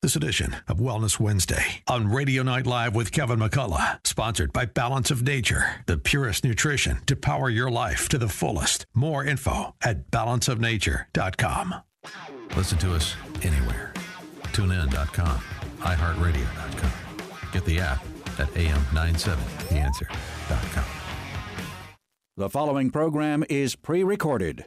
This edition of Wellness Wednesday on Radio Night Live with Kevin McCullough, sponsored by Balance of Nature, the purest nutrition to power your life to the fullest. More info at balanceofnature.com. Listen to us anywhere. TuneIn.com, iHeartRadio.com. Get the app at AM970theanswer.com. The following program is pre recorded.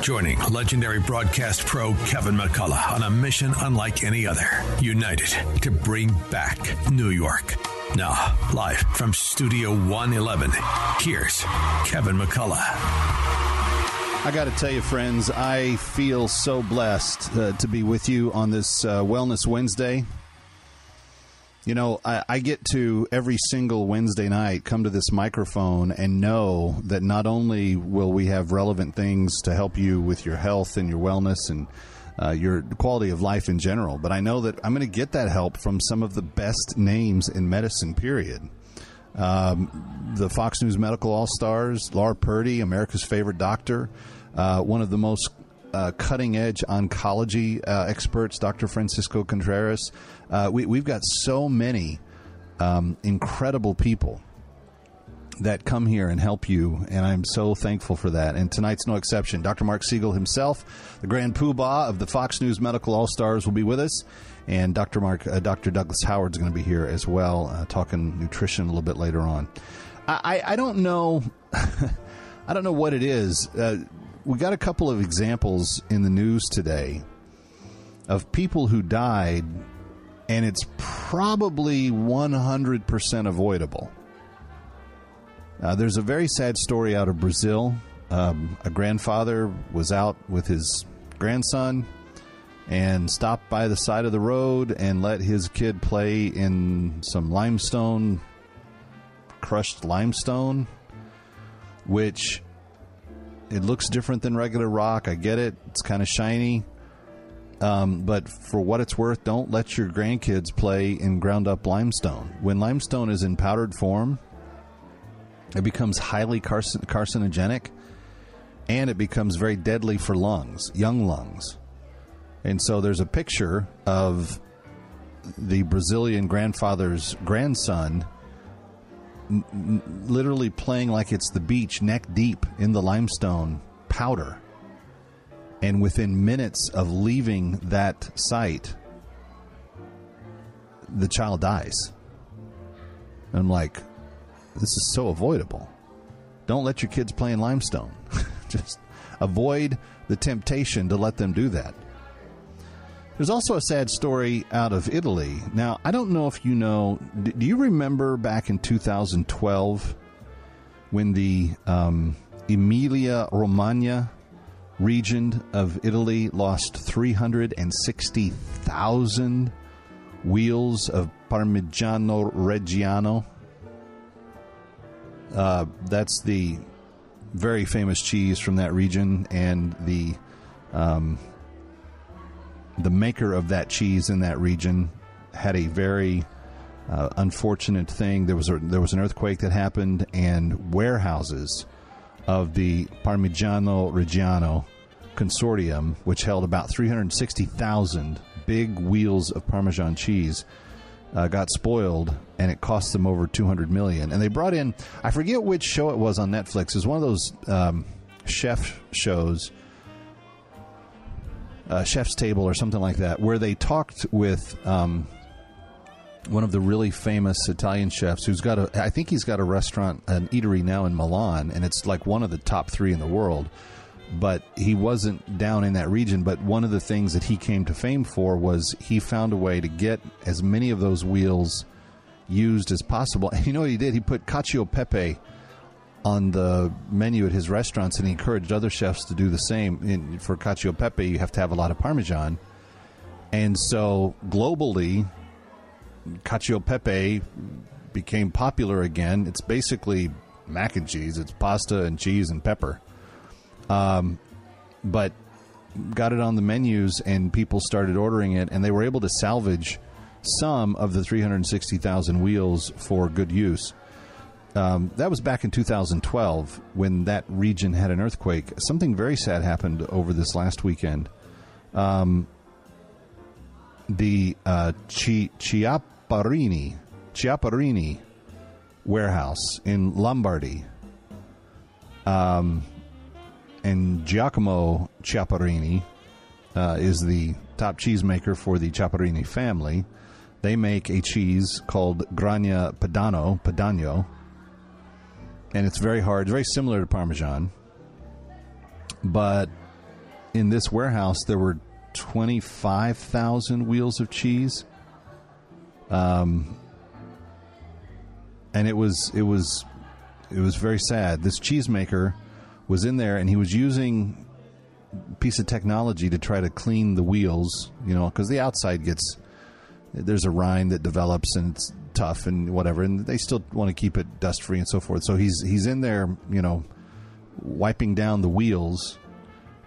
joining legendary broadcast pro Kevin McCullough on a mission unlike any other. United to bring back New York. Now, live from Studio 111, here's Kevin McCullough. I got to tell you, friends, I feel so blessed uh, to be with you on this uh, Wellness Wednesday. You know, I, I, get to every single Wednesday night come to this microphone and know that not only will we have relevant things to help you with your health and your wellness and uh, your quality of life in general, but I know that I'm going to get that help from some of the best names in medicine, period. Um, the Fox News Medical All Stars, Laura Purdy, America's favorite doctor, uh, one of the most uh, cutting edge oncology uh, experts, Dr. Francisco Contreras. Uh, we, have got so many um, incredible people that come here and help you, and I'm so thankful for that. And tonight's no exception. Dr. Marc Siegel himself, the grand poobah of the Fox News Medical All Stars, will be with us, and Dr. Marc, uh, Dr. Douglas Howard is going to be here as well, uh, talking nutrition a little bit later on. I, I, I don't know. I don't know what it is. Uh, we got a couple of examples in the news today of people who died, and it's probably 100% avoidable. Uh, there's a very sad story out of Brazil. Um, a grandfather was out with his grandson and stopped by the side of the road and let his kid play in some limestone, crushed limestone, which it looks different than regular rock. I get it. It's kind of shiny. Um, but for what it's worth, don't let your grandkids play in ground up limestone. When limestone is in powdered form, it becomes highly carcin- carcinogenic and it becomes very deadly for lungs, young lungs. And so there's a picture of the Brazilian grandfather's grandson literally playing like it's the beach, neck deep in the limestone powder. And within minutes of leaving that site, the child dies. I'm like, this is so avoidable. Don't let your kids play in limestone. Just avoid the temptation to let them do that. There's also a sad story out of Italy. Now, I don't know if you know, do you remember back in 2012 when the um, Emilia Romagna region of Italy lost 360,000 wheels of Parmigiano Reggiano? Uh, that's the very famous cheese from that region, and the um, the maker of that cheese in that region had a very uh, unfortunate thing. There was a, there was an earthquake that happened, and warehouses of the Parmigiano Reggiano consortium, which held about 360,000 big wheels of Parmesan cheese, uh, got spoiled, and it cost them over 200 million. And they brought in, I forget which show it was on Netflix. It was one of those um, chef shows uh, Chef's Table or something like that, where they talked with um, one of the really famous Italian chefs who's got a, I think he's got a restaurant, an eatery now in Milan, and it's like one of the top three in the world. But he wasn't down in that region. But one of the things that he came to fame for was he found a way to get as many of those wheels used as possible. And you know what he did? He put cacio pepe on the menu at his restaurants, and he encouraged other chefs to do the same. In, for cacio pepe, you have to have a lot of parmesan, and so globally, cacio pepe became popular again. It's basically mac and cheese. It's pasta and cheese and pepper. Um, but got it on the menus, and people started ordering it, and they were able to salvage some of the 360,000 wheels for good use. Um, that was back in 2012 when that region had an earthquake. Something very sad happened over this last weekend. Um, the uh, Chi- Chiapparini, Chiapparini warehouse in Lombardy. Um, and Giacomo Chiapparini uh, is the top cheesemaker for the Chiapparini family. They make a cheese called Grana Padano, Padano, and it's very hard, very similar to Parmesan. But in this warehouse, there were 25,000 wheels of cheese. Um, and it was it was it was very sad. This cheesemaker was in there, and he was using piece of technology to try to clean the wheels. You know, because the outside gets there's a rind that develops and it's tough and whatever, and they still want to keep it dust free and so forth. So he's he's in there, you know, wiping down the wheels.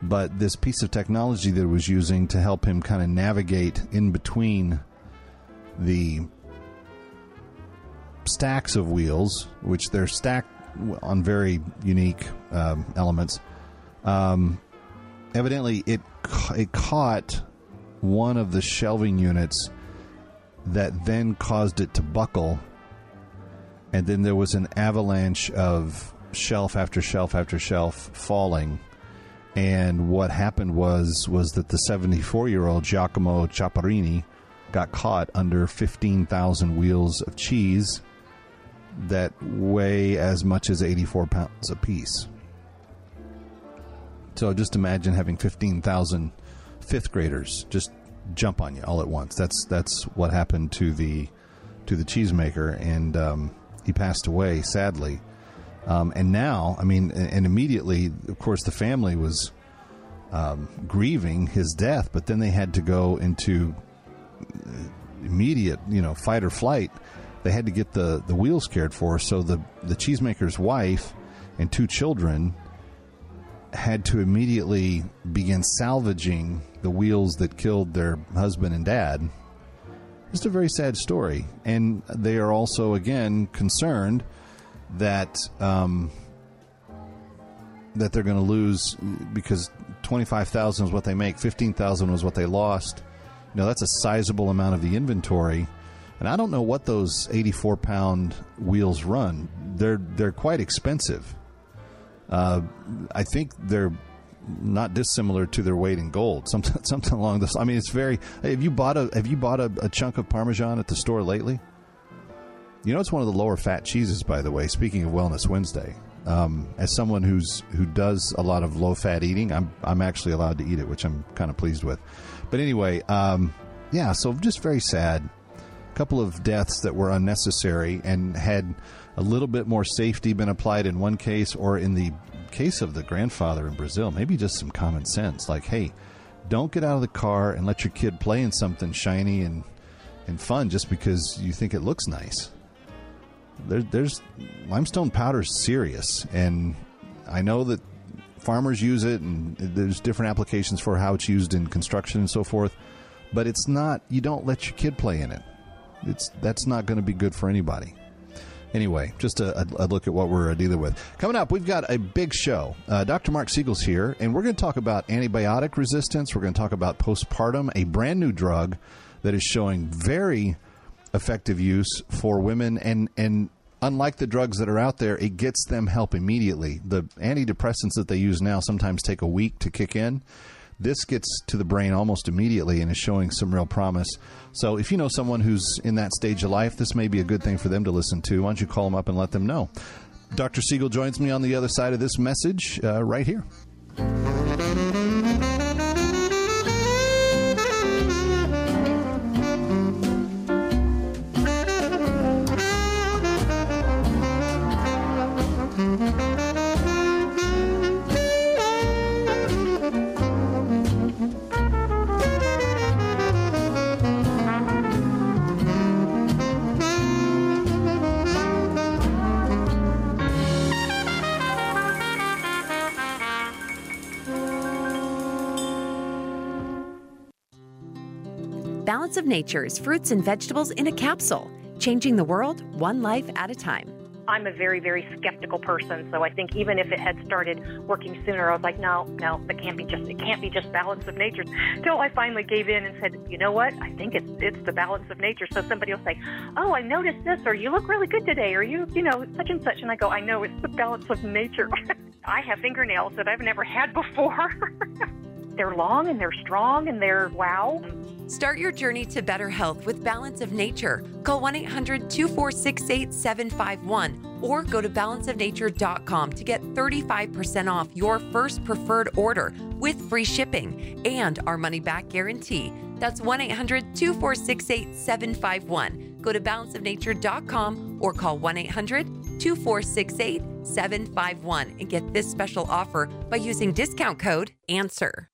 But this piece of technology that was using to help him kind of navigate in between the stacks of wheels, which they're stacked on very unique um, elements. Um, evidently, it it caught one of the shelving units that then caused it to buckle, and then there was an avalanche of shelf after shelf after shelf falling. And what happened was was that the 74 year old Giacomo Chiapparini got caught under 15,000 wheels of cheese that weigh as much as 84 pounds apiece. So just imagine having 15,000 fifth graders just jump on you all at once. That's that's what happened to the to the cheesemaker, and um, he passed away sadly. Um, and now, I mean, and immediately, of course, the family was um, grieving his death, but then they had to go into immediate, you know, fight or flight. They had to get the, the wheels cared for. So the the cheesemaker's wife and two children had to immediately begin salvaging the wheels that killed their husband and dad. Just a very sad story, and they are also again concerned that um, that they're going to lose because twenty five thousand is what they make, fifteen thousand was what they lost. You know, that's a sizable amount of the inventory. And I don't know what those 84 pound wheels run. They're they're quite expensive. Uh, I think they're not dissimilar to their weight in gold. Something something along this. I mean, it's very. Have you bought a Have you bought a, a chunk of Parmesan at the store lately? You know, it's one of the lower fat cheeses, by the way. Speaking of Wellness Wednesday, um, as someone who's who does a lot of low fat eating, I'm I'm actually allowed to eat it, which I'm kind of pleased with. But anyway, um, yeah. So just very sad. A couple of deaths that were unnecessary and had a little bit more safety been applied in one case, or in the case of the grandfather in Brazil, maybe just some common sense, like, hey, don't get out of the car and let your kid play in something shiny and and fun just because you think it looks nice. There, there's limestone powder is serious, and I know that farmers use it, and there's different applications for how it's used in construction and so forth. But it's not. You don't let your kid play in it. It's that's not going to be good for anybody. Anyway, just a, a, look at what we're dealing with. Coming up, we've got a big show. Uh, Dr. Marc Siegel's here, and we're going to talk about antibiotic resistance. We're going to talk about postpartum, a brand new drug that is showing very effective use for women and and unlike the drugs that are out there it gets them help immediately the antidepressants that they use now sometimes take a week to kick in this gets to the brain almost immediately and is showing some real promise. So if you know someone who's in that stage of life this may be a good thing for them to listen to. Why don't you call them up and let them know? Dr siegel joins me on the other side of this message uh, right here of Nature's fruits and vegetables in a capsule, changing the world one life at a time. I'm a very, very skeptical person, so I think even if it had started working sooner, I was like, no, no, it can't be just it can't be just balance of nature. Till I finally gave in and said, you know what? I think it's it's the balance of nature. So somebody will say, oh, I noticed this, or you look really good today, or you you know such and such, and I go, I know it's the balance of nature. I have fingernails that I've never had before. they're long and they're strong and they're wow. Start your journey to better health with Balance of Nature. Call 1 800 246 8751 or go to balanceofnature.com to get 35% off your first preferred order with free shipping and our money back guarantee. That's 1 800 246 8751. Go to balanceofnature.com or call 1 800 246 8751 and get this special offer by using discount code ANSWER.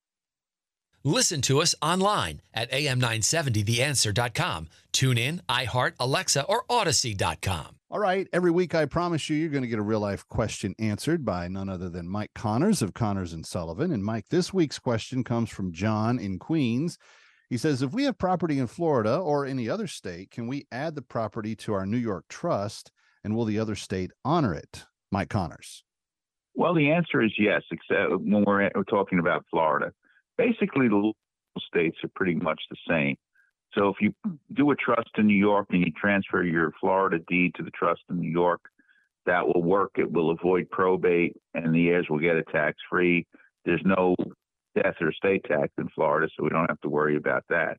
Listen to us online at am970theanswer.com. Tune in, iHeart, Alexa, or Audacy.com. All right. Every week, I promise you, you're going to get a real life question answered by none other than Mike Connors of Connors and Sullivan. And Mike, this week's question comes from John in Queens. He says, If we have property in Florida or any other state, can we add the property to our New York trust? And will the other state honor it? Mike Connors. Well, the answer is yes, except when we're, we're talking about Florida basically the states are pretty much the same. So if you do a trust in New York and you transfer your Florida deed to the trust in New York, that will work. It will avoid probate, and the heirs will get it tax free. There's no death or estate tax in Florida, so we don't have to worry about that.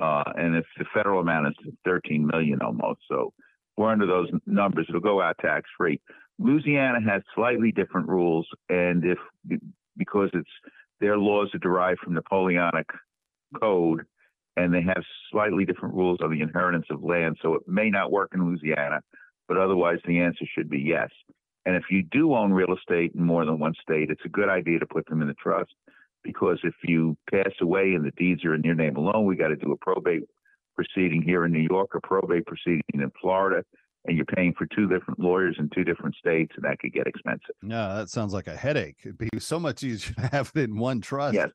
Uh, and if the federal amount is 13 million almost, so we're under those numbers, it'll go out tax free. Louisiana has slightly different rules, and if because it's their laws are derived from Napoleonic code, and they have slightly different rules on the inheritance of land. So it may not work in Louisiana, but otherwise the answer should be yes. And if you do own real estate in more than one state, it's a good idea to put them in the trust because if you pass away and the deeds are in your name alone, we got to do a probate proceeding here in New York, a probate proceeding in Florida, and you're paying for two different lawyers in two different states, and that could get expensive. Yeah, that sounds like a headache. It'd be so much easier to have it in one trust. Yes.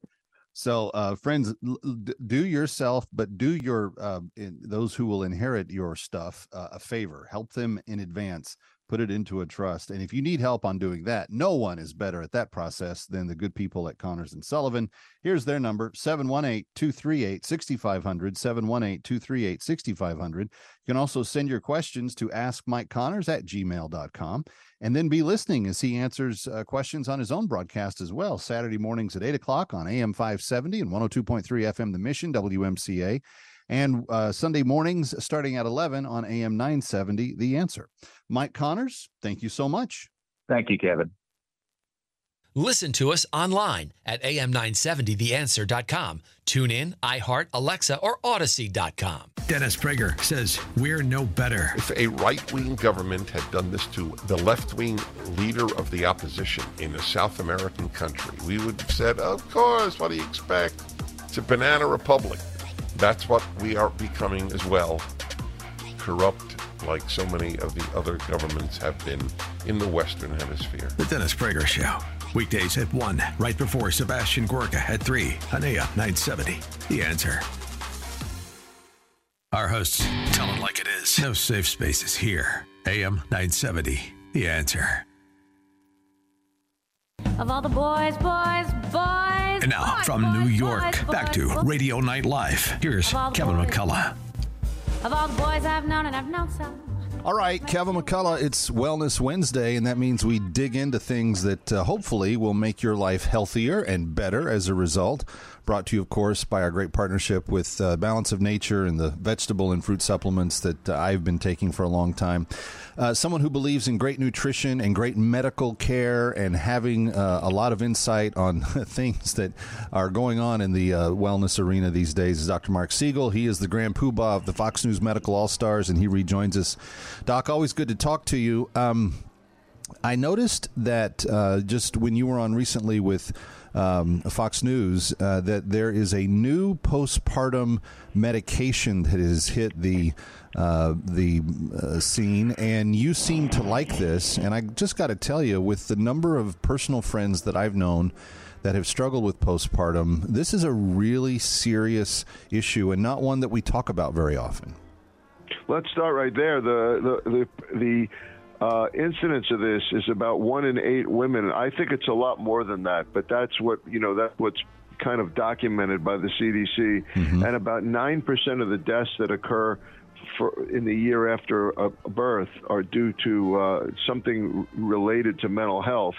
So, uh, friends, do yourself, but do your uh, in, those who will inherit your stuff uh, a favor. Help them in advance put it into a trust. And if you need help on doing that, no one is better at that process than the good people at Connors and Sullivan. Here's their number 718 238 6500. 718 238 6500. You can also send your questions to askmikeconnors Mike Connors at gmail.com and then be listening as he answers uh, questions on his own broadcast as well. Saturday mornings at 8 o'clock on AM 570 and 102.3 FM, The Mission, WMCA and uh, Sunday mornings starting at 11 on AM 970, The Answer. Mike Connors, thank you so much. Thank you, Kevin. Listen to us online at am970theanswer.com. Tune in, iHeart, Alexa, or Audacy.com. Dennis Prager says we're no better. If a right wing government had done this to the left wing leader of the opposition in a South American country, we would have said, Of course, what do you expect? It's a banana republic. That's what we are becoming as well. Corrupt, like so many of the other governments have been in the Western Hemisphere. The Dennis Prager Show. Weekdays at 1, right before Sebastian Gorka at 3 on AM 970. The answer. Our hosts tell them like it is. No safe spaces here. AM 970. The answer. Of all the boys, boys, boys. And now boys, from boys, New York, boys, back to boys. Radio Night Live. Here's Of all the Kevin boys. McCullough. Of all the boys I've known, and I've known some. All right, Kevin McCullough, it's Wellness Wednesday, and that means we dig into things that uh, hopefully will make your life healthier and better as a result. Brought to you, of course, by our great partnership with uh, Balance of Nature and the vegetable and fruit supplements that uh, I've been taking for a long time. Uh, someone who believes in great nutrition and great medical care and having uh, a lot of insight on things that are going on in the uh, wellness arena these days is Dr. Marc Siegel. He is the grand poobah of the Fox News Medical All Stars, and he rejoins us. Doc, always good to talk to you. Um, I noticed that uh, just when you were on recently with um, Fox News, uh, that there is a new postpartum medication that has hit the uh, the uh, scene, and you seem to like this. And I just got to tell you, with the number of personal friends that I've known that have struggled with postpartum, this is a really serious issue and not one that we talk about very often. Let's start right there. The the the, the uh, incidence of this is about one in eight women. I think it's a lot more than that, but that's what you know. That's what's kind of documented by the CDC, Mm-hmm. and about nine percent of the deaths that occur for in the year after a birth are due to uh, something related to mental health.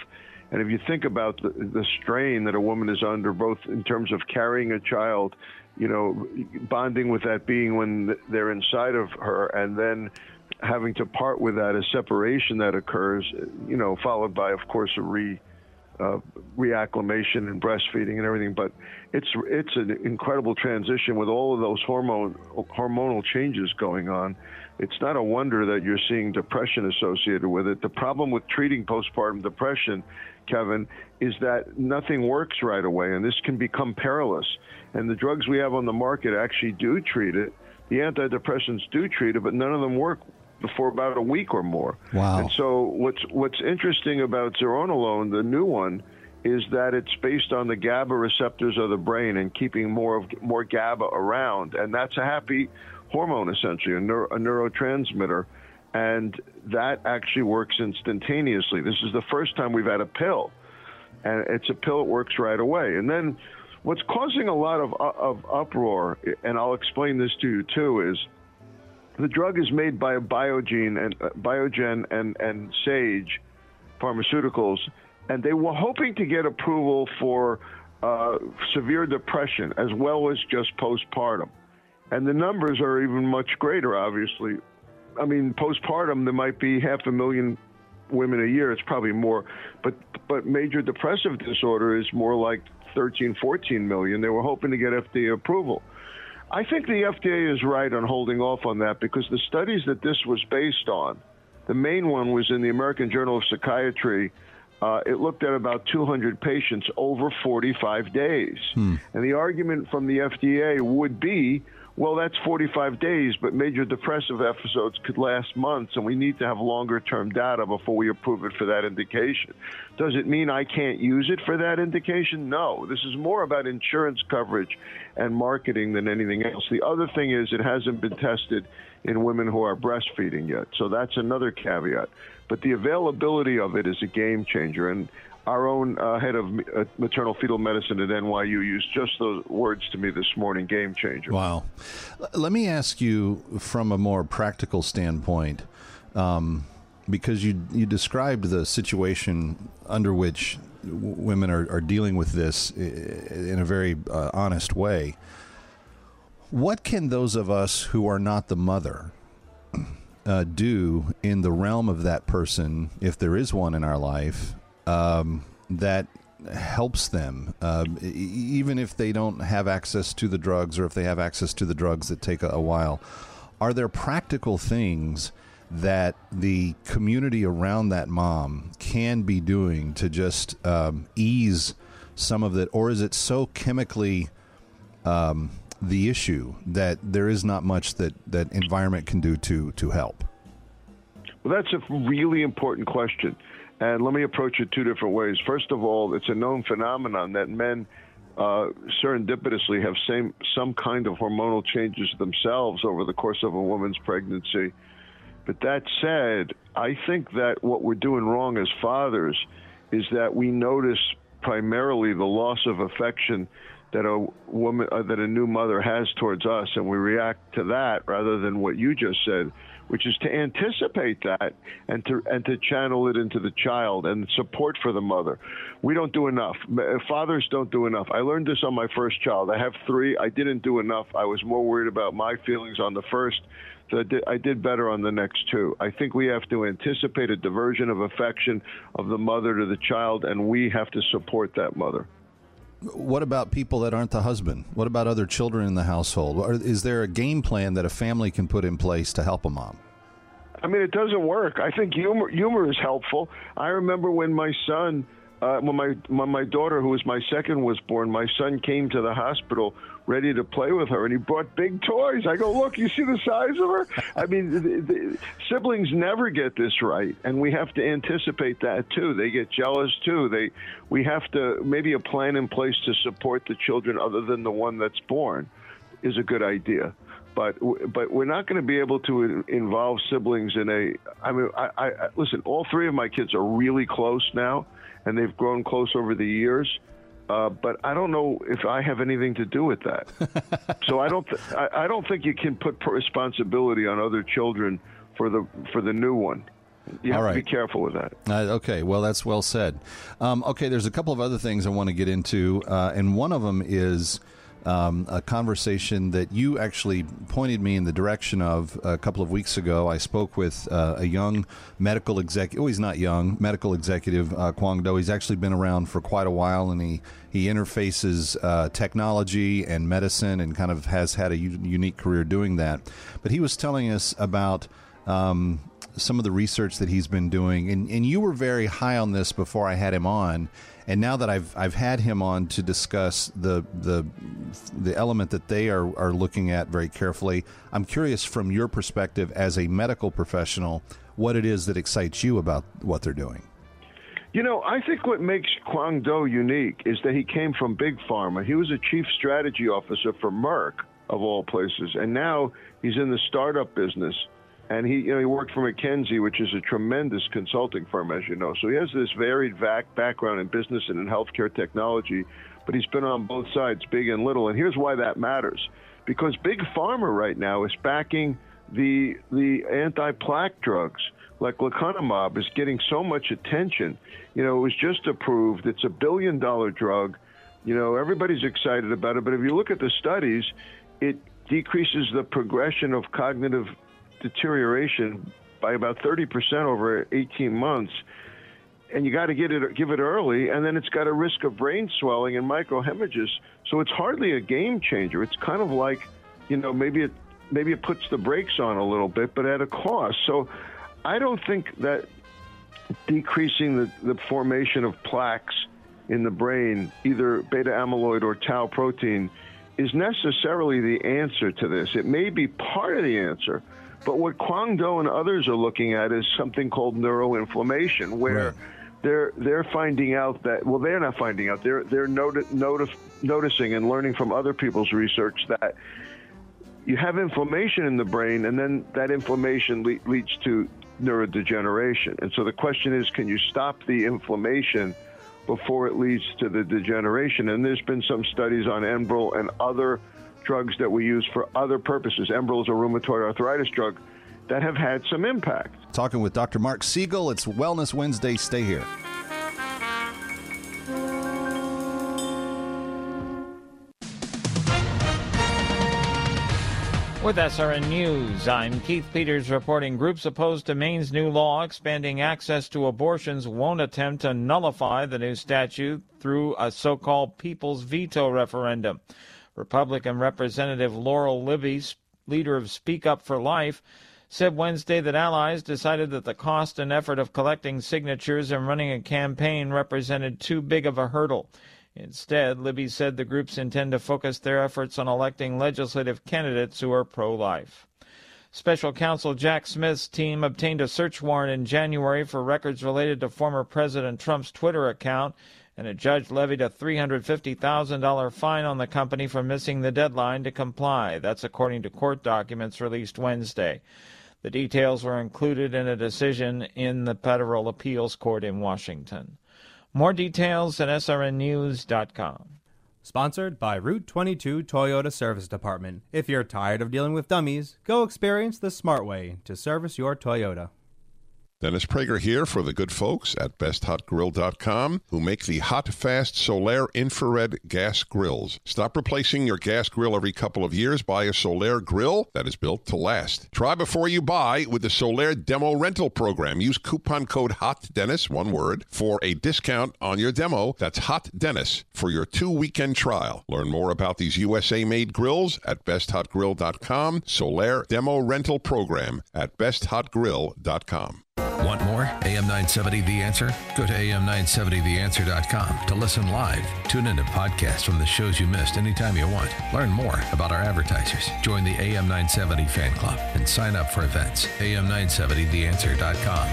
And if you think about the, the strain that a woman is under, both in terms of carrying a child, you know, bonding with that being when they're inside of her, and then having to part with that, a separation that occurs, you know, followed by, of course, a re uh, reacclimation and breastfeeding and everything. But it's it's an incredible transition with all of those hormone hormonal changes going on. It's not a wonder that you're seeing depression associated with it. The problem with treating postpartum depression, Kevin, is that nothing works right away, and this can become perilous. And the drugs we have on the market actually do treat it. The antidepressants do treat it, but none of them work for about a week or more. Wow. And so what's what's interesting about zuranolone, the new one, is that it's based on the GABA receptors of the brain and keeping more of more GABA around, and that's a happy hormone essentially, a, neuro, a neurotransmitter, and that actually works instantaneously. This is the first time we've had a pill, and it's a pill that works right away. And then what's causing a lot of of uproar, and I'll explain this to you too, is the drug is made by Biogen and uh, Biogen and and Sage Pharmaceuticals, and they were hoping to get approval for uh, severe depression as well as just postpartum, and the numbers are even much greater. Obviously, I mean postpartum there might be half a million women a year. It's probably more, but but major depressive disorder is more like 13, 14 million. They were hoping to get FDA approval. I think the FDA is right on holding off on that because the studies that this was based on, the main one was in the American Journal of Psychiatry. Uh, it looked at about 200 patients over 45 days. And the argument from the FDA would be well, that's 45 days, but major depressive episodes could last months, and we need to have longer term data before we approve it for that indication. Does it mean I can't use it for that indication? No. This is more about insurance coverage and marketing than anything else. The other thing is it hasn't been tested in women who are breastfeeding yet, so that's another caveat. But the availability of it is a game changer, and our own uh, head of uh, maternal fetal medicine at NYU used just those words to me this morning game changer. Wow. Let me ask you from a more practical standpoint, um, because you you described the situation under which women are, are dealing with this in a very uh, honest way. What can those of us who are not the mother uh, do in the realm of that person, if there is one in our life, um, that helps them, e- even if they don't have access to the drugs or if they have access to the drugs that take a, a while? Are there practical things that the community around that mom can be doing to just um, ease some of that, or is it so chemically? Um, the issue that there is not much that, that environment can do to to help. Well, that's a really important question. And let me approach it two different ways. First of all, it's a known phenomenon that men uh, serendipitously have same some kind of hormonal changes themselves over the course of a woman's pregnancy. But that said, I think that what we're doing wrong as fathers is that we notice primarily the loss of affection that a woman uh, that a new mother has towards us and we react to that rather than what you just said which is to anticipate that and to and to channel it into the child and support for the mother. We don't do enough. Uh, fathers don't do enough. I learned this on my first child. I have 3 i didn't do enough. I was more worried about my feelings on the first so I did, I did better on the next two. I think we have to anticipate a diversion of affection of the mother to the child, and we have to support that mother. What about people that aren't the husband? What about other children in the household? Is there a game plan that a family can put in place to help a mom? I mean, it doesn't work. I think humor humor is helpful. I remember when my son Uh, when my when my daughter, who was my second, was born, my son came to the hospital ready to play with her, and he brought big toys. I go, look, you see the size of her? I mean, the, the, siblings never get this right, and we have to anticipate that too. They get jealous too. They, we have to maybe a plan in place to support the children other than the one that's born, is a good idea but but we're not going to be able to involve siblings in a. I mean, I, I listen. All three of my kids are really close now, and they've grown close over the years. Uh, but I don't know if I have anything to do with that. so I don't. Th- I, I don't think you can put responsibility on other children for the for the new one. You have right. to be careful with that. Uh, okay, well, that's well said. Um, okay, there's a couple of other things I want to get into, uh, and one of them is um, a conversation that you actually pointed me in the direction of a couple of weeks ago. I spoke with uh, a young medical executive. Oh, he's not young, medical executive, uh, Kwang Do. He's actually been around for quite a while, and he he interfaces uh, technology and medicine, and kind of has had a u- unique career doing that. But he was telling us about. Um, some of the research that he's been doing, and, and you were very high on this before I had him on, and now that I've I've had him on to discuss the the the element that they are are looking at very carefully, I'm curious from your perspective as a medical professional, what it is that excites you about what they're doing. You know, I think what makes Kwang Do unique is that he came from big pharma. He was a chief strategy officer for Merck, of all places, and now he's in the startup business and he you know he worked for McKinsey, which is a tremendous consulting firm, as you know. So he has this varied vac- background in business and in healthcare technology, but he's been on both sides, big and little. And here's why that matters: because big pharma right now is backing the the anti-plaque drugs like lecanemab is getting so much attention. You know, it was just approved. It's a billion dollar drug. You know, everybody's excited about it. But if you look at the studies, it decreases the progression of cognitive deterioration by about 30% over 18 months. And you got to get it, give it early, and then it's got a risk of brain swelling and microhemorrhages. So it's hardly a game changer. It's kind of like, you know, maybe it maybe it puts the brakes on a little bit, but at a cost. So I don't think that decreasing the, the formation of plaques in the brain, either beta amyloid or tau protein, is necessarily the answer to this. It may be part of the answer, but what Kwang Do and others are looking at is something called neuroinflammation, where right. they're they're finding out that well, they're not finding out. They're they're noti- noti- noticing and learning from other people's research that you have inflammation in the brain, and then that inflammation le- leads to neurodegeneration. And so the question is, can you stop the inflammation before it leads to the degeneration? And there's been some studies on Enbrel and other drugs that we use for other purposes. Enbrel is a rheumatoid arthritis drug that have had some impact. Talking with Dr. Marc Siegel, it's Wellness Wednesday. Stay here. With SRN News, I'm Keith Peters reporting groups opposed to Maine's new law expanding access to abortions won't attempt to nullify the new statute through a so called people's veto referendum. Republican Representative Laurel Libby, leader of Speak Up for Life, said Wednesday that allies decided that the cost and effort of collecting signatures and running a campaign represented too big of a hurdle. Instead, Libby said the groups intend to focus their efforts on electing legislative candidates who are pro life. Special counsel Jack Smith's team obtained a search warrant in January for records related to former President Trump's Twitter account, and a judge levied a $350,000 fine on the company for missing the deadline to comply. That's according to court documents released Wednesday. The details were included in a decision in the Federal Appeals Court in Washington. More details at srnnews.com. Sponsored by Route 22 Toyota Service Department. If you're tired of dealing with dummies, go experience the smart way to service your Toyota. Dennis Prager here for the good folks at BestHotGrill.com who make the Hot Fast Solaire Infrared Gas Grills. Stop replacing your gas grill every couple of years. Buy a Solaire grill that is built to last. Try before you buy with the Solaire Demo Rental Program. Use coupon code HOTDENNIS, one word, for a discount on your demo. That's Hot Dennis for your two weekend trial. Learn more about these USA made grills at BestHotGrill.com. Solaire Demo Rental Program at BestHotGrill.com. Want more? AM 970 The Answer? Go to AM970TheAnswer.com to listen live. Tune in to podcasts from the shows you missed anytime you want. Learn more about our advertisers. Join the AM 970 fan club and sign up for events. AM970TheAnswer.com.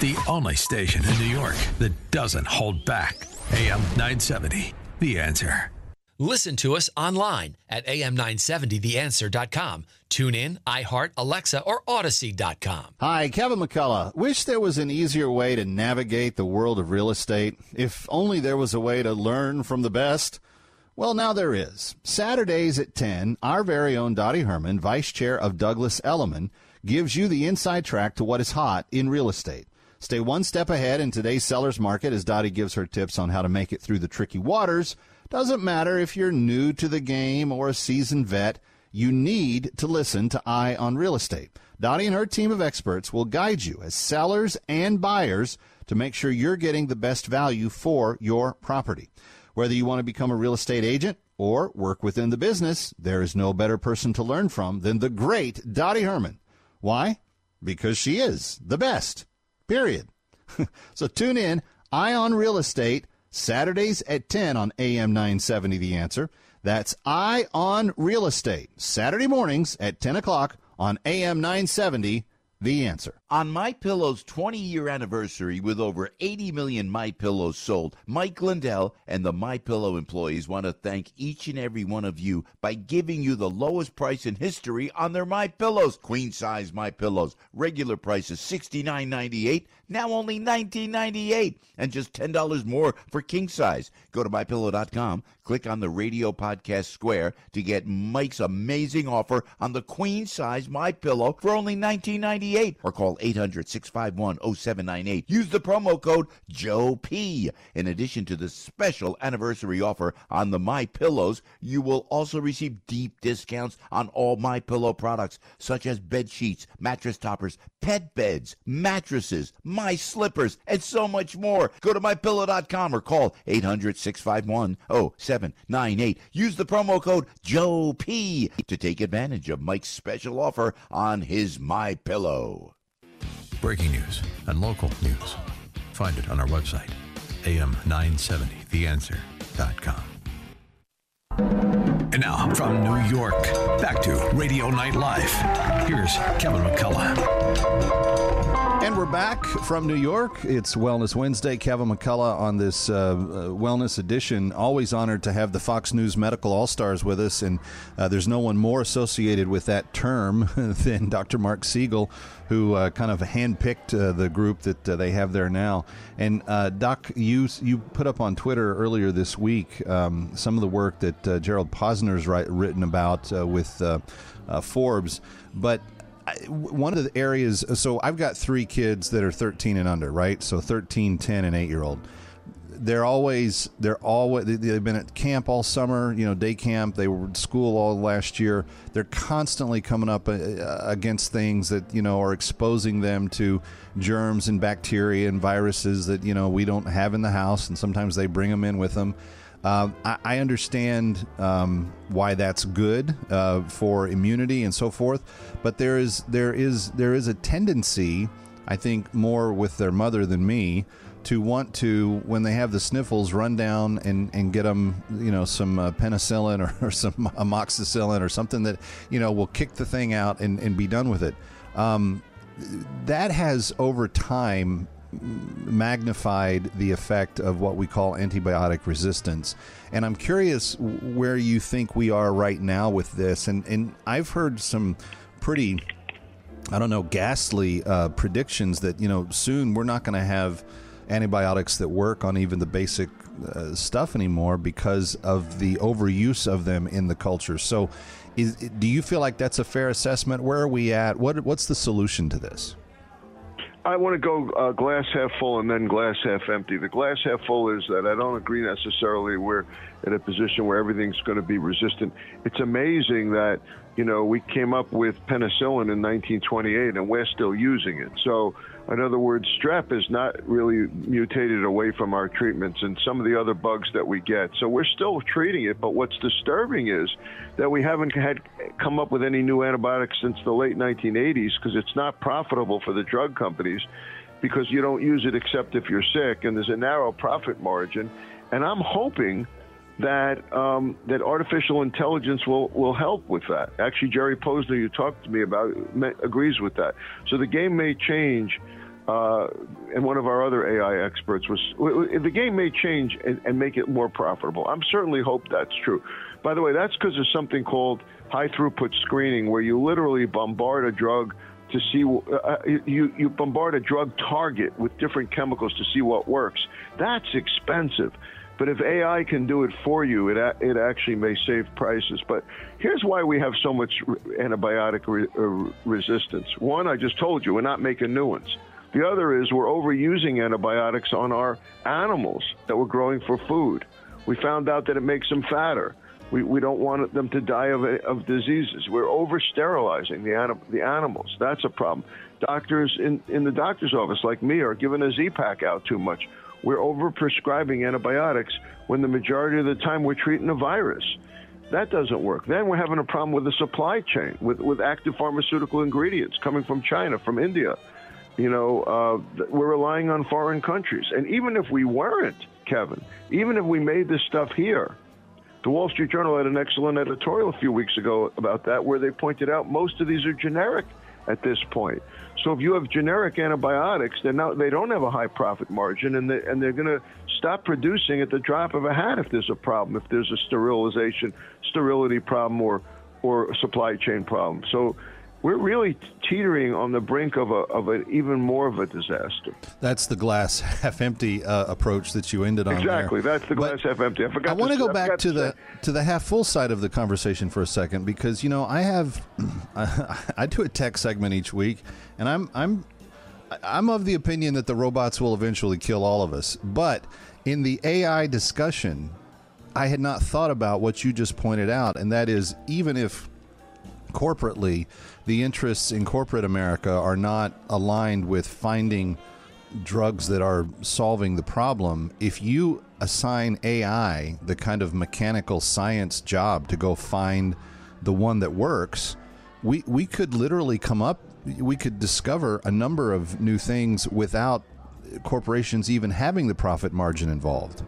The only station in New York that doesn't hold back. AM 970 The Answer. Listen to us online at am970theanswer.com. Tune in, iHeart, Alexa, or Audacy.com. Hi, Kevin McCullough. Wish there was an easier way to navigate the world of real estate. If only there was a way to learn from the best. Well, now there is. Saturdays at 10, our very own Dottie Herman, Vice Chair of Douglas Elliman, gives you the inside track to what is hot in real estate. Stay one step ahead in today's seller's market as Dottie gives her tips on how to make it through the tricky waters. Doesn't matter if you're new to the game or a seasoned vet, you need to listen to Eye on Real Estate. Dottie and her team of experts will guide you as sellers and buyers to make sure you're getting the best value for your property. Whether you want to become a real estate agent or work within the business, there is no better person to learn from than the great Dottie Herman. Why? Because she is the best. Period. so tune in, Eye on Real Estate, Saturdays at 10 on AM 970 The Answer. That's Eye on Real Estate, Saturday mornings at 10 o'clock on AM 970 The Answer. On My Pillow's 20-year anniversary with over 80 million My Pillows sold, Mike Lindell and the My Pillow employees want to thank each and every one of you by giving you the lowest price in history on their My Pillows. Queen size My Pillows, regular price is $69.98, now only $19.98, and just $10 more for king size. Go to mypillow.com, click on the radio podcast square to get Mike's amazing offer on the queen size My Pillow for only $19.98 or call 800 651 0798. Use the promo code Joe P. In addition to the special anniversary offer on the My Pillows, you will also receive deep discounts on all My Pillow products such as bed sheets, mattress toppers, pet beds, mattresses, my slippers, and so much more. Go to mypillow.com or call 800 651 0798. Use the promo code Joe P to take advantage of Mike's special offer on his My Pillow. Breaking news and local news. Find it on our website, am970theanswer.com. And now, from New York, back to Radio Night Live. Here's Kevin McCullough. And we're back from New York. It's Wellness Wednesday. Kevin McCullough on this uh, uh, Wellness edition. Always honored to have the Fox News Medical All Stars with us. And uh, there's no one more associated with that term than Dr. Marc Siegel, who uh, kind of handpicked uh, the group that uh, they have there now. And Doc, you you put up on Twitter earlier this week um, some of the work that Gerald Posner's write, written about with Forbes, but one of the areas so i've got three kids that are 13 and under right? So 13 10 and 8 year old they're always they're always they've been at camp all summer you know day camp. They were at school all last year. They're constantly coming up uh, against things that you know are exposing them to germs and bacteria and viruses that you know we don't have in the house and sometimes they bring them in with them uh, I, I, understand um, why that's good uh, for immunity and so forth, but there is there is there is a tendency, I think, more with their mother than me, to want to when they have the sniffles run down and, and get them you know some uh, penicillin or, or, some amoxicillin or something that you know will kick the thing out and, and be done with it. Um, that has over time magnified the effect of what we call antibiotic resistance. And I'm curious where you think we are right now with this. And, and I've heard some pretty, I don't know, ghastly uh, predictions that, you know, soon we're not going to have antibiotics that work on even the basic uh, stuff anymore because of the overuse of them in the culture. So, is, do you feel like that's a fair assessment? Where are we at? What, what's the solution to this? I want to go uh, glass half full and then glass half empty. The glass half full is that I don't agree necessarily we're in a position where everything's going to be resistant. It's amazing that you know we came up with penicillin in 1928 and we're still using it. So in other words, strep is not really mutated away from our treatments and some of the other bugs that we get. So we're still treating it, but what's disturbing is that we haven't had come up with any new antibiotics since the late 1980s because it's not profitable for the drug companies because you don't use it except if you're sick and there's a narrow profit margin. And I'm hoping that um, that artificial intelligence will, will help with that. Actually, Jerry Posner, you talked to me about, agrees with that. So the game may change uh, and one of our other AI experts was the game may change and, and, make it more profitable. I'm certainly hope that's true. By the way, that's because of something called high throughput screening, where you literally bombard a drug to see uh, uh, you you bombard a drug target with different chemicals to see what works. That's expensive. But if AI can do it for you, it, it actually may save prices. But here's why we have so much antibiotic re, uh, resistance. One, I just told you, we're not making new ones. The other is we're overusing antibiotics on our animals that we're growing for food. We found out that it makes them fatter. We, we don't want them to die of, of diseases. We're over sterilizing the, anim, the animals. That's a problem. Doctors in, in the doctor's office, like me, are giving a Z pack out too much. We're overprescribing antibiotics when the majority of the time we're treating a virus. That doesn't work. Then we're having a problem with the supply chain, with, with active pharmaceutical ingredients coming from China, from India. You know, uh, we're relying on foreign countries. And even if we weren't, Kevin, even if we made this stuff here, the Wall Street Journal had an excellent editorial a few weeks ago about that, where they pointed out most of these are generic at this point. So if you have generic antibiotics, they're not, they don't have a high profit margin, and they, and they're going to stop producing at the drop of a hat if there's a problem, if there's a sterilization, sterility problem, or or supply chain problem. So we're really teetering on the brink of a of an even more of a disaster. That's the glass half empty uh, approach that you ended on. Exactly, there. that's the glass but half empty. I forgot. I want to go back to, to the to the half full side of the conversation for a second because you know I have I, I do a tech segment each week, and I'm I'm I'm of the opinion that the robots will eventually kill all of us, but in the AI discussion. I had not thought about what you just pointed out, and that is even if corporately, the interests in corporate America are not aligned with finding drugs that are solving the problem. If you assign AI the kind of mechanical science job to go find the one that works, we, we could literally come up, we could discover a number of new things without corporations even having the profit margin involved.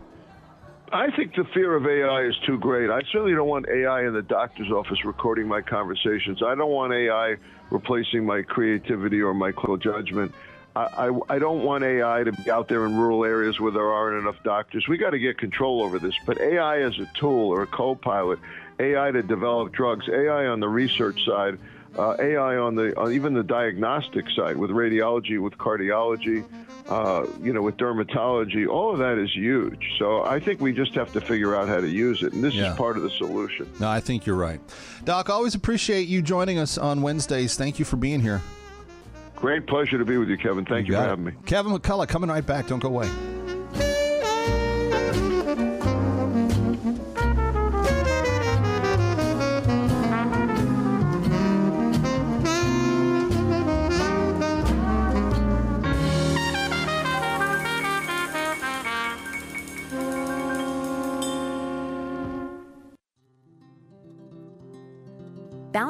I think the fear of AI is too great. I certainly don't want AI in the doctor's office recording my conversations. I don't want AI replacing my creativity or my clinical judgment. I, I, I don't want AI to be out there in rural areas where there aren't enough doctors. We got to get control over this. But AI as a tool or a co pilot, AI to develop drugs, AI on the research side, uh, AI on the on even the diagnostic side with radiology, with cardiology, uh, you know, with dermatology. All of that is huge. So I think we just have to figure out how to use it, and this Yeah. is part of the solution. No, I think you're right. Doc, always appreciate you joining us on Wednesdays. Thank you for being here. Great pleasure to be with you, Kevin. Thank you, got for it. having me. Kevin McCullough coming right back. Don't go away.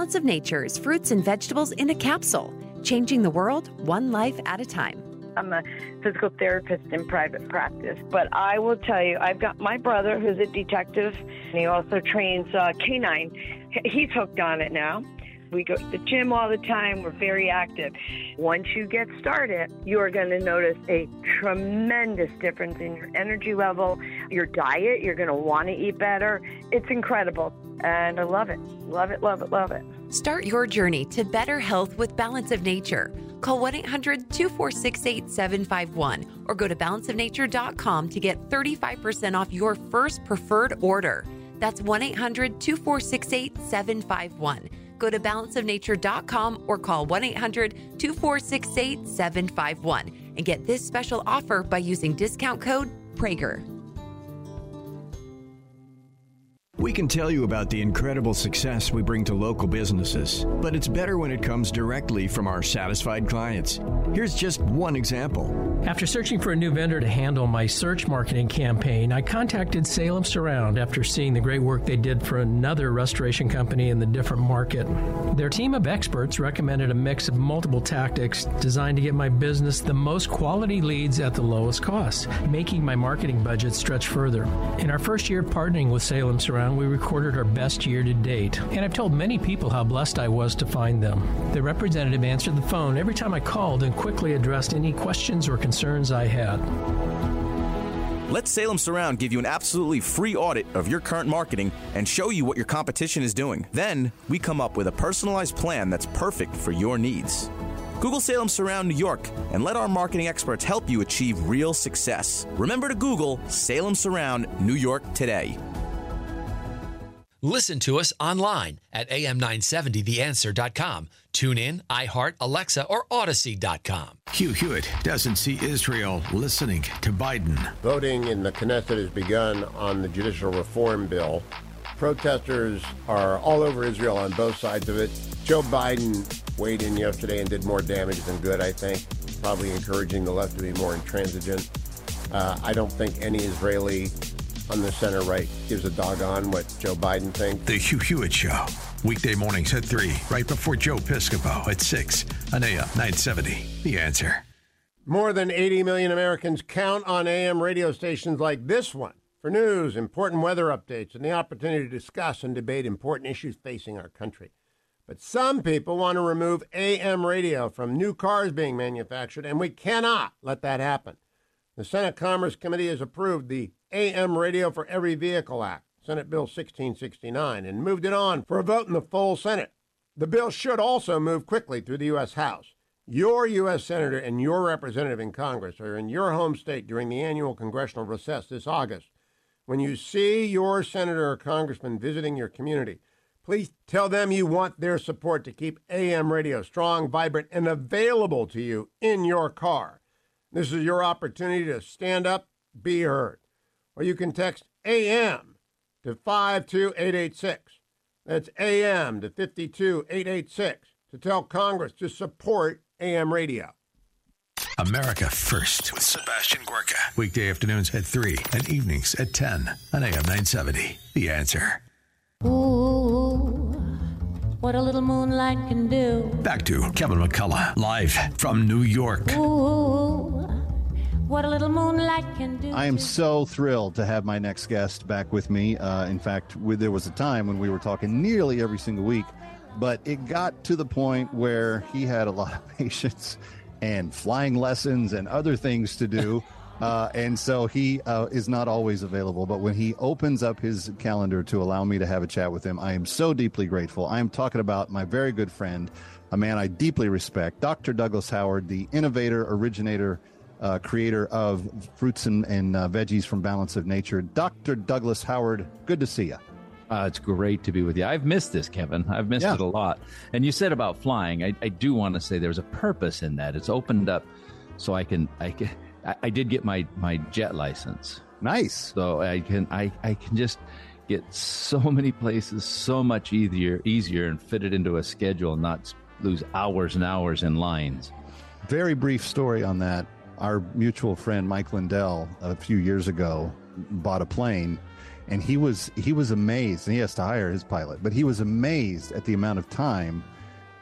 Balance of Nature's fruits and vegetables in a capsule, changing the world one life at a time. I'm a physical therapist in private practice, but I will tell you, I've got my brother who's a detective, and he also trains uh, canine. He's hooked on it now. We go to the gym all the time. We're very active. Once you get started, you are going to notice a tremendous difference in your energy level, your diet. You're going to want to eat better. It's incredible. And I love it. Love it, love it, love it. Start your journey to better health with Balance of Nature. Call 1 800 246 8751 or go to balanceofnature.com to get 35% off your first preferred order. That's 1 800 246 8751. Go to balanceofnature.com or call 1 800 246 8751 and get this special offer by using discount code PRAGER. We can tell you about the incredible success we bring to local businesses, but it's better when it comes directly from our satisfied clients. Here's just one example. After searching for a new vendor to handle my search marketing campaign, I contacted Salem Surround after seeing the great work they did for another restoration company in the different market. Their team of experts recommended a mix of multiple tactics designed to get my business the most quality leads at the lowest cost, making my marketing budget stretch further. In our first year partnering with Salem Surround, we recorded our best year to date, and I've told many people how blessed I was to find them. The representative answered the phone every time I called and quickly addressed any questions or concerns I had. Let Salem Surround give you an absolutely free audit of your current marketing and show you what your competition is doing. Then, we come up with a personalized plan that's perfect for your needs. Google Salem Surround New York and let our marketing experts help you achieve real success. Remember to Google Salem Surround New York today. Listen to us online at am970theanswer.com. Tune in, iHeart, Alexa, or Audacy.com. Hugh Hewitt doesn't see Israel listening to Biden. Voting in the Knesset has begun on the judicial reform bill. Protesters are all over Israel on both sides of it. Joe Biden weighed in yesterday and did more damage than good, I think, probably encouraging the left to be more intransigent. Uh, I don't think any Israeli on the center right gives a doggone what Joe Biden thinks. The Hugh Hewitt Show. Weekday mornings at 3, right before Joe Piscopo at 6 on AM 970. The answer. More than 80 million Americans count on AM radio stations like this one for news, important weather updates, and the opportunity to discuss and debate important issues facing our country. But some people want to remove AM radio from new cars being manufactured, and we cannot let that happen. The Senate Commerce Committee has approved the AM Radio for Every Vehicle Act, Senate Bill 1669, and moved it on for a vote in the full Senate. The bill should also move quickly through the U.S. House. Your U.S. Senator and your representative in Congress are in your home state during the annual congressional recess this August. When you see your senator or congressman visiting your community, please tell them you want their support to keep AM radio strong, vibrant, and available to you in your car. This is your opportunity to stand up, be heard. Or you can text AM to 52886. That's AM to 52886 to tell Congress to support AM radio. America First with Sebastian Gorka. Weekday afternoons at 3 and evenings at 10 on AM 970. The answer. Ooh, what a little moonlight can do. Back to Kevin McCullough, live from New York. Ooh, what a little moonlight can do. I am so thrilled to have my next guest back with me. Uh, in fact, we, there was a time when we were talking nearly every single week, but it got to the point where he had a lot of patience and flying lessons and other things to do. Uh, and so he uh, is not always available. But when he opens up his calendar to allow me to have a chat with him, I am so deeply grateful. I am talking about my very good friend, a man I deeply respect, Dr. Douglas Howard, the innovator, originator, uh, creator of fruits and, and uh, veggies from Balance of Nature. Dr. Douglas Howard, good to see you. Uh, it's great to be with you. I've missed this, Kevin. I've missed Yeah. it a lot. And you said about flying. I, I do want to say there's a purpose in that. It's opened up so I can. I can. I, I did get my my jet license. Nice. So I can. I I can just get so many places so much easier easier and fit it into a schedule and not lose hours and hours in lines. Very brief story on that. Our mutual friend Mike Lindell a few years ago bought a plane and he was he was amazed and he has to hire his pilot but he was amazed at the amount of time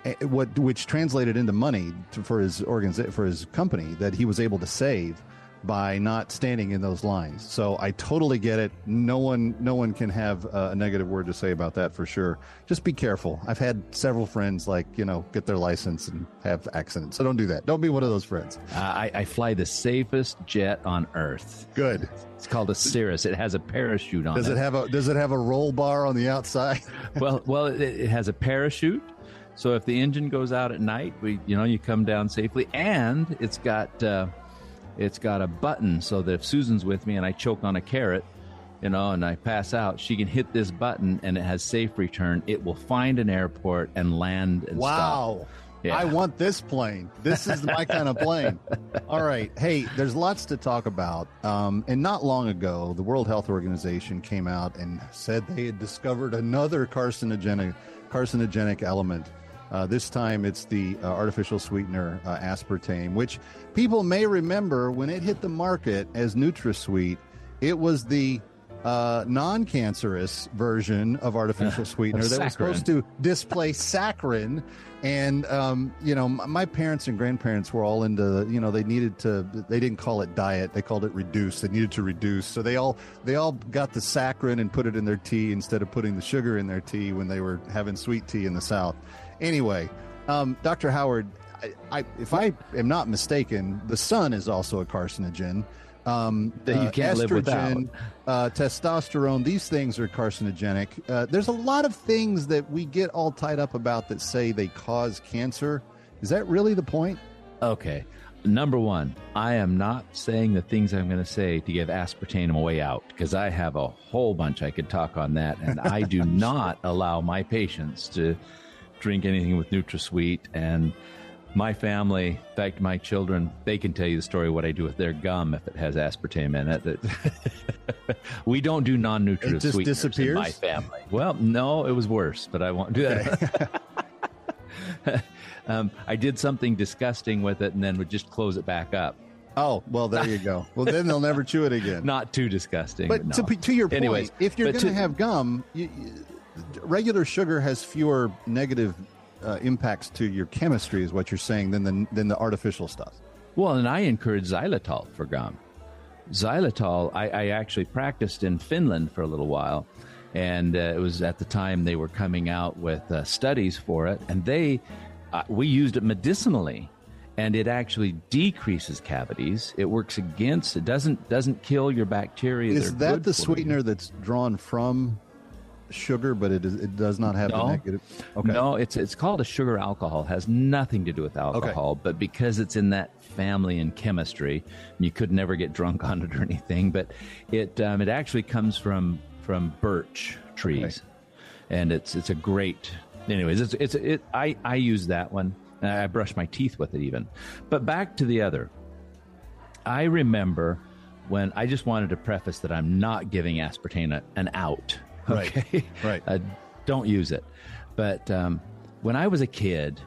eh, what which translated into money to, for his organization for his company that he was able to save by not standing in those lines. So i totally get it. No one no one can have uh, a negative word to say about that for sure. Just be careful. I've had several friends like you know get their license and have accidents. So don't do that. Don't be one of those friends. Uh, I, I fly the safest jet on earth. Good. It's called a Cirrus. It has a parachute on does it have a does it have a roll bar on the outside? Well, well, it, it has a parachute. So if the engine goes out at night, we, you know, you come down safely, and it's got, uh, it's got a button so that if Susan's with me and I choke on a carrot, you know, and I pass out, she can hit this button and it has safe return. It will find an airport and land and Wow. stop. I want this plane. This is my kind of plane. All right. Hey, there's lots to talk about. Um, and not long ago, the World Health Organization came out and said they had discovered another carcinogenic carcinogenic element. Uh, this time it's the uh, artificial sweetener uh, aspartame, which people may remember when it hit the market as NutraSweet. It was the uh, non-cancerous version of artificial sweetener that was supposed to displace saccharin. And um, you know, my parents and grandparents were all into. You know, they needed to. They didn't call it diet; they called it reduce. They needed to reduce, so they all they all got the saccharin and put it in their tea instead of putting the sugar in their tea when they were having sweet tea in the South. Anyway, um, Dr. Howard, I, I, if I am not mistaken, the sun is also a carcinogen. Um, That you can't live without. uh, testosterone, these things are carcinogenic. Uh, there's a lot of things that we get all tied up about that say they cause cancer. Is that really the point? Okay. Number one, I am not saying the things I'm going to say to give aspartame a way out because I have a whole bunch I could talk on that, and I do not allow my patients to drink anything with NutraSweet. And my family, in fact, my children, they can tell you the story of what I do with their gum if it has aspartame in it. we don't do non-nutritive It just disappears? my family. Well, no, it was worse, but I won't do that. um, I did something disgusting with it and then would just close it back up. Oh, well, there you go. Well, then they'll never chew it again. Not too disgusting. But no. to, to your Anyways, point, if you're going to have gum, you, you- regular sugar has fewer negative uh, impacts to your chemistry, is what you're saying, than the than the artificial stuff. Well, and I encourage xylitol for gum. Xylitol, I, I actually practiced in Finland for a little while, and uh, it was at the time they were coming out with uh, studies for it, and they uh, we used it medicinally, and it actually decreases cavities. It works against. It doesn't doesn't kill your bacteria. Is that the you. sweetener that's drawn from sugar, but it is, it does not have the No. negative? Okay. No, it's it's called a sugar alcohol. It has nothing to do with alcohol, but because it's in that family in chemistry, you could never get drunk on it or anything. But it um, it actually comes from from birch trees, and it's it's a great. Anyways, it's it's it. I I use that one. And I brush my teeth with it even. But back to the other. I remember when I just wanted to preface that I'm not giving aspartame an out. Right. Okay? Right. Uh, don't use it. But um, when I was a kid,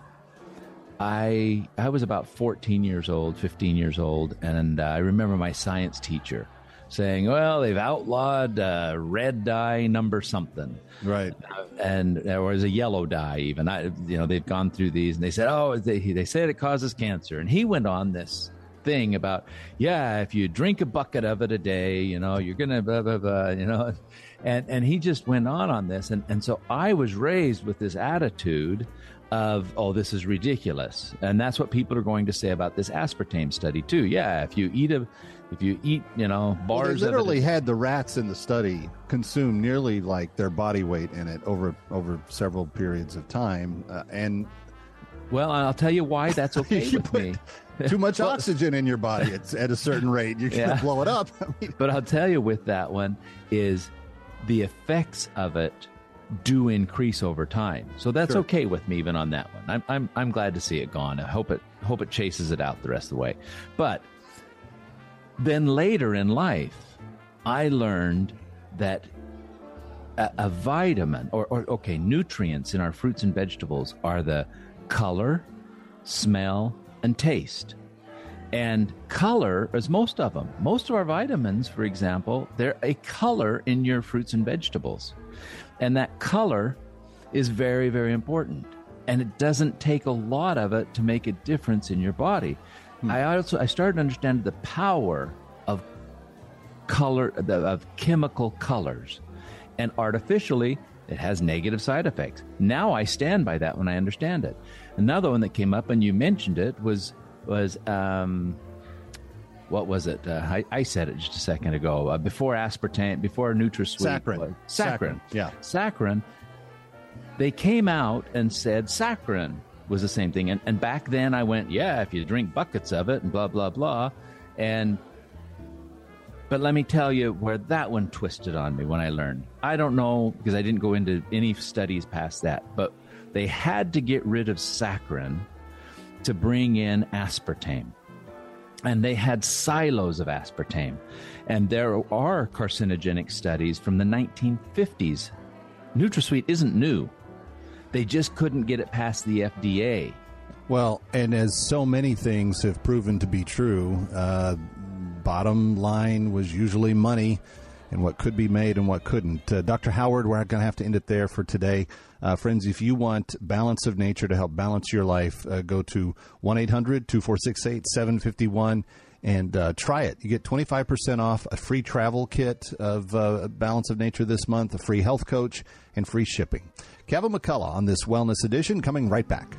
I I was about 14 years old, 15 years old, and uh, I remember my science teacher saying, "Well, they've outlawed uh, red dye number something." Right. and there was a yellow dye even i you know they've gone through these and they said oh they, they said it causes cancer and he went on this thing about yeah if you drink a bucket of it a day you know you're gonna blah blah blah you know and and he just went on on this and and so i was raised with this attitude of oh this is ridiculous and that's what people are going to say about this aspartame study too yeah if you eat a if you eat you know Well, bars they of it literally had the rats in the study consume nearly like their body weight in it over over several periods of time, uh, and well, I'll tell you why that's okay with me. too much Well- oxygen in your body it's at a certain rate, you're going to blow it up. I mean, But I'll tell you with that one is the effects of it do increase over time. So that's Sure. okay with me even on that one. I'm I'm I'm glad to see it gone. I hope it hope it chases it out the rest of the way. But then later in life, I learned that a, a vitamin or, or okay, nutrients in our fruits and vegetables are the color, smell, and taste. And color is most of them. Most of our vitamins, for example, they're a color in your fruits and vegetables. And that color is very, very important. And it doesn't take a lot of it to make a difference in your body. Hmm. I also I started to understand the power of color of chemical colors. And artificially, it has negative side effects. Now I stand by that when I understand it. Another one that came up and you mentioned it was was um, what was it? Uh, I, I said it just a second ago. Uh, before aspartame, before NutraSweet, Saccharin. Saccharin, saccharin, yeah. saccharin. They came out and said saccharin was the same thing. And, and back then I went, yeah, if you drink buckets of it and blah blah blah, and but let me tell you where that one twisted on me when I learned. I don't know because I didn't go into any studies past that, but they had to get rid of saccharin to bring in aspartame. And they had silos of aspartame. And there are carcinogenic studies from the 1950s. NutraSweet isn't new. They just couldn't get it past the FDA. Well, and as so many things have proven to be true, uh, bottom line was usually money and what could be made and what couldn't. Uh, Dr. Howard, we're going to have to end it there for today. Uh, friends, if you want balance of nature to help balance your life, uh, go to 1 800 246 8751 and uh, try it. You get 25% off a free travel kit of uh, Balance of Nature this month, a free health coach, and free shipping. Kevin McCullough on this Wellness Edition, coming right back.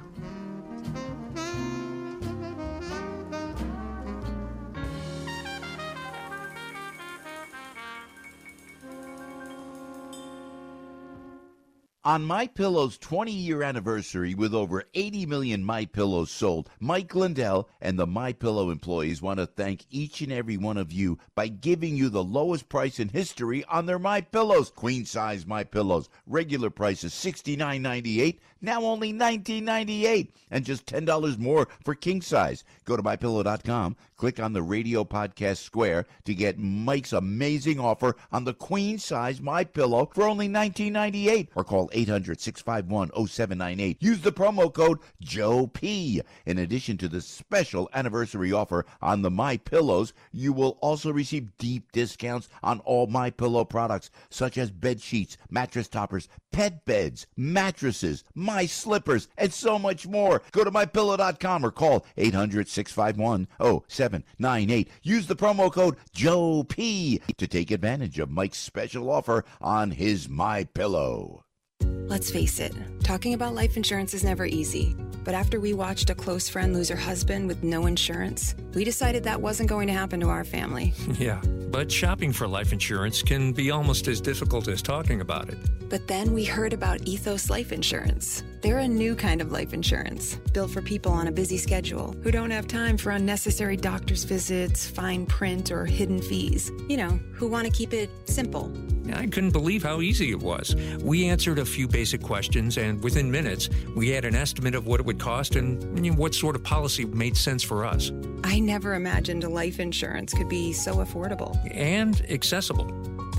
On My Pillow's 20-year anniversary with over 80 million My Pillows sold, Mike Lindell and the My Pillow employees want to thank each and every one of you by giving you the lowest price in history on their My Pillows. Queen size My Pillows, regular price is $69.98, now only $19.98 and just $10 more for king size. Go to mypillow.com, click on the radio podcast square to get Mike's amazing offer on the queen size My Pillow for only $19.98 or call 800-651-0798. Use the promo code Joe P. In addition to the special anniversary offer on the My Pillows, you will also receive deep discounts on all My Pillow products such as bed sheets, mattress toppers, pet beds, mattresses, my slippers, and so much more. Go to mypillow.com or call 800-651-0798. Use the promo code Joe P to take advantage of Mike's special offer on his My Pillow. Let's face it, talking about life insurance is never easy. But after we watched a close friend lose her husband with no insurance, we decided that wasn't going to happen to our family. Yeah, but shopping for life insurance can be almost as difficult as talking about it. But then we heard about Ethos Life Insurance. They're a new kind of life insurance, built for people on a busy schedule who don't have time for unnecessary doctor's visits, fine print, or hidden fees. You know, who want to keep it simple. I couldn't believe how easy it was. We answered a few basic questions, and within minutes, we had an estimate of what it would cost and you know, what sort of policy made sense for us. I never imagined a life insurance could be so affordable and accessible.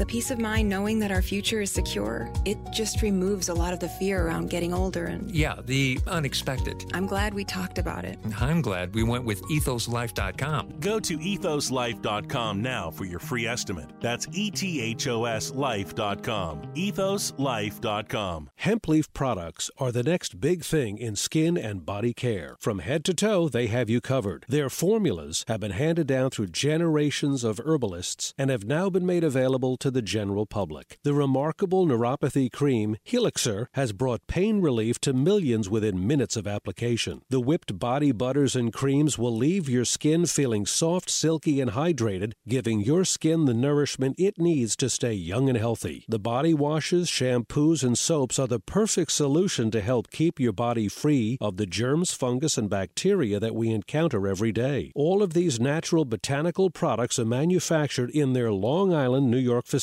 The peace of mind knowing that our future is secure, it just removes a lot of the fear around getting older and Yeah, the unexpected. I'm glad we talked about it. I'm glad we went with ethoslife.com. Go to ethoslife.com now for your free estimate. That's E T H O S life.com. Ethoslife.com. Hemp leaf products are the next big thing in skin and body care. From head to toe, they have you covered. Their formulas have been handed down through generations of herbalists and have now been made available to the general public. The remarkable neuropathy cream, Helixer, has brought pain relief to millions within minutes of application. The whipped body butters and creams will leave your skin feeling soft, silky, and hydrated, giving your skin the nourishment it needs to stay young and healthy. The body washes, shampoos, and soaps are the perfect solution to help keep your body free of the germs, fungus, and bacteria that we encounter every day. All of these natural botanical products are manufactured in their Long Island, New York facility.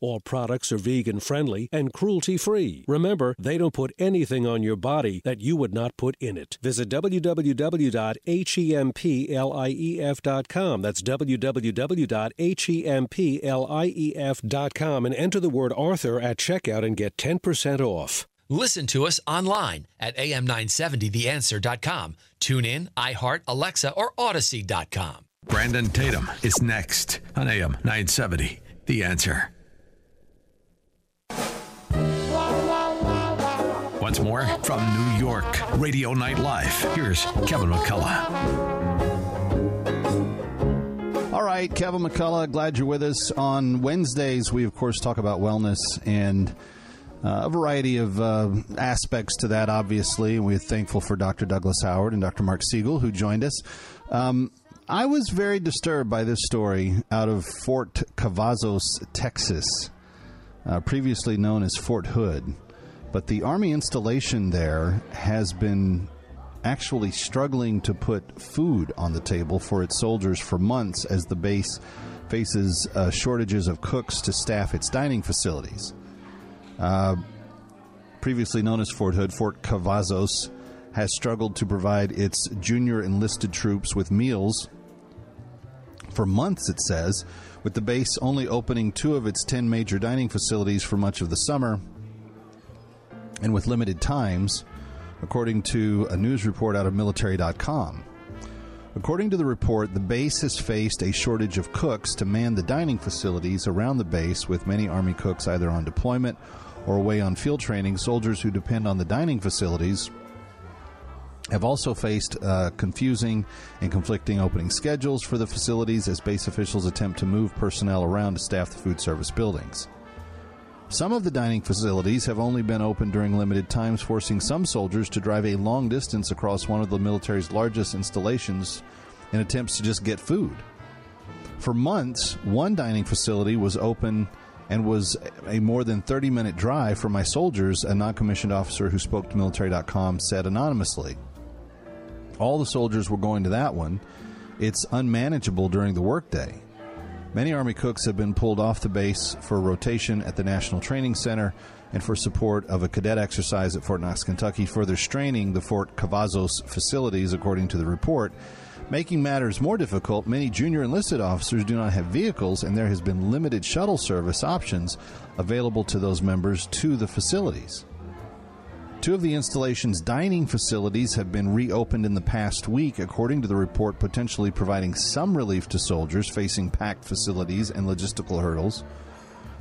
All products are vegan friendly and cruelty free. Remember, they don't put anything on your body that you would not put in it. Visit www.hempleaf.com. That's www.hempleaf.com and enter the word Arthur at checkout and get 10% off. Listen to us online at am970theanswer.com. Tune in, iHeart, Alexa, or Audacy.com. Brandon Tatum is next on AM 970. The answer. Once more from New York, Radio Night Live. Here's Kevin McCullough. All right, Kevin McCullough, glad you're with us. On Wednesdays, we, of course, talk about wellness and uh, a variety of uh, aspects to that, obviously. And we're thankful for Dr. Douglas Howard and Dr. Marc Siegel, who joined us. Um, I was very disturbed by this story out of Fort Cavazos, Texas, uh, previously known as Fort Hood. But the Army installation there has been actually struggling to put food on the table for its soldiers for months as the base faces uh, shortages of cooks to staff its dining facilities. Uh, previously known as Fort Hood, Fort Cavazos has struggled to provide its junior enlisted troops with meals for months, it says, with the base only opening two of its 10 major dining facilities for much of the summer and with limited times, according to a news report out of military.com. According to the report, the base has faced a shortage of cooks to man the dining facilities around the base, with many Army cooks either on deployment or away on field training. Soldiers who depend on the dining facilities have also faced uh, confusing and conflicting opening schedules for the facilities as base officials attempt to move personnel around to staff the food service buildings. Some of the dining facilities have only been open during limited times, forcing some soldiers to drive a long distance across one of the military's largest installations in attempts to just get food. For months, one dining facility was open and was a more than 30 minute drive for my soldiers, a non commissioned officer who spoke to military.com said anonymously. All the soldiers were going to that one. It's unmanageable during the workday. Many Army cooks have been pulled off the base for rotation at the National Training Center and for support of a cadet exercise at Fort Knox, Kentucky, further straining the Fort Cavazos facilities, according to the report. Making matters more difficult, many junior enlisted officers do not have vehicles, and there has been limited shuttle service options available to those members to the facilities. Two of the installation's dining facilities have been reopened in the past week, according to the report, potentially providing some relief to soldiers facing packed facilities and logistical hurdles.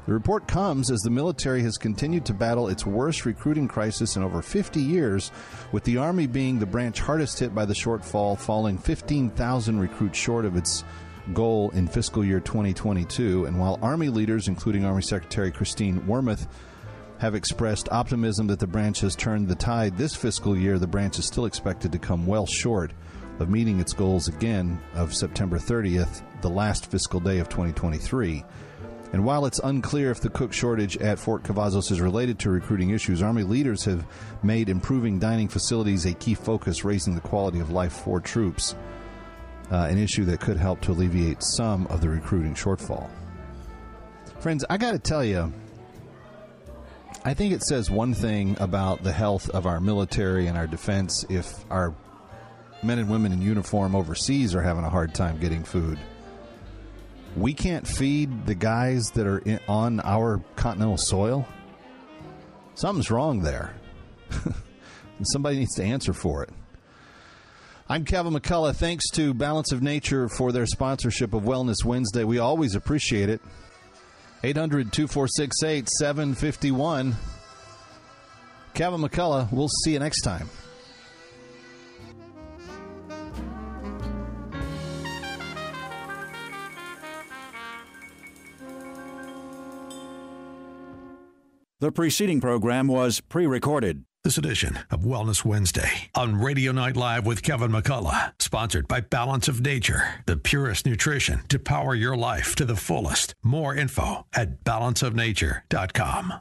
The report comes as the military has continued to battle its worst recruiting crisis in over 50 years, with the Army being the branch hardest hit by the shortfall, falling 15,000 recruits short of its goal in fiscal year 2022. And while Army leaders, including Army Secretary Christine Wormuth, have expressed optimism that the branch has turned the tide this fiscal year, the branch is still expected to come well short of meeting its goals again of September 30th, the last fiscal day of 2023. And while it's unclear if the cook shortage at Fort Cavazos is related to recruiting issues, Army leaders have made improving dining facilities a key focus, raising the quality of life for troops, uh, an issue that could help to alleviate some of the recruiting shortfall. Friends, I got to tell you, I think it says one thing about the health of our military and our defense if our men and women in uniform overseas are having a hard time getting food. We can't feed the guys that are in, on our continental soil. Something's wrong there. and somebody needs to answer for it. I'm Kevin McCullough. Thanks to Balance of Nature for their sponsorship of Wellness Wednesday. We always appreciate it. 800 246 8751. Kevin McCullough, we'll see you next time. The preceding program was pre recorded. This edition of Wellness Wednesday on Radio Night Live with Kevin McCullough, sponsored by Balance of Nature, the purest nutrition to power your life to the fullest. More info at balanceofnature.com.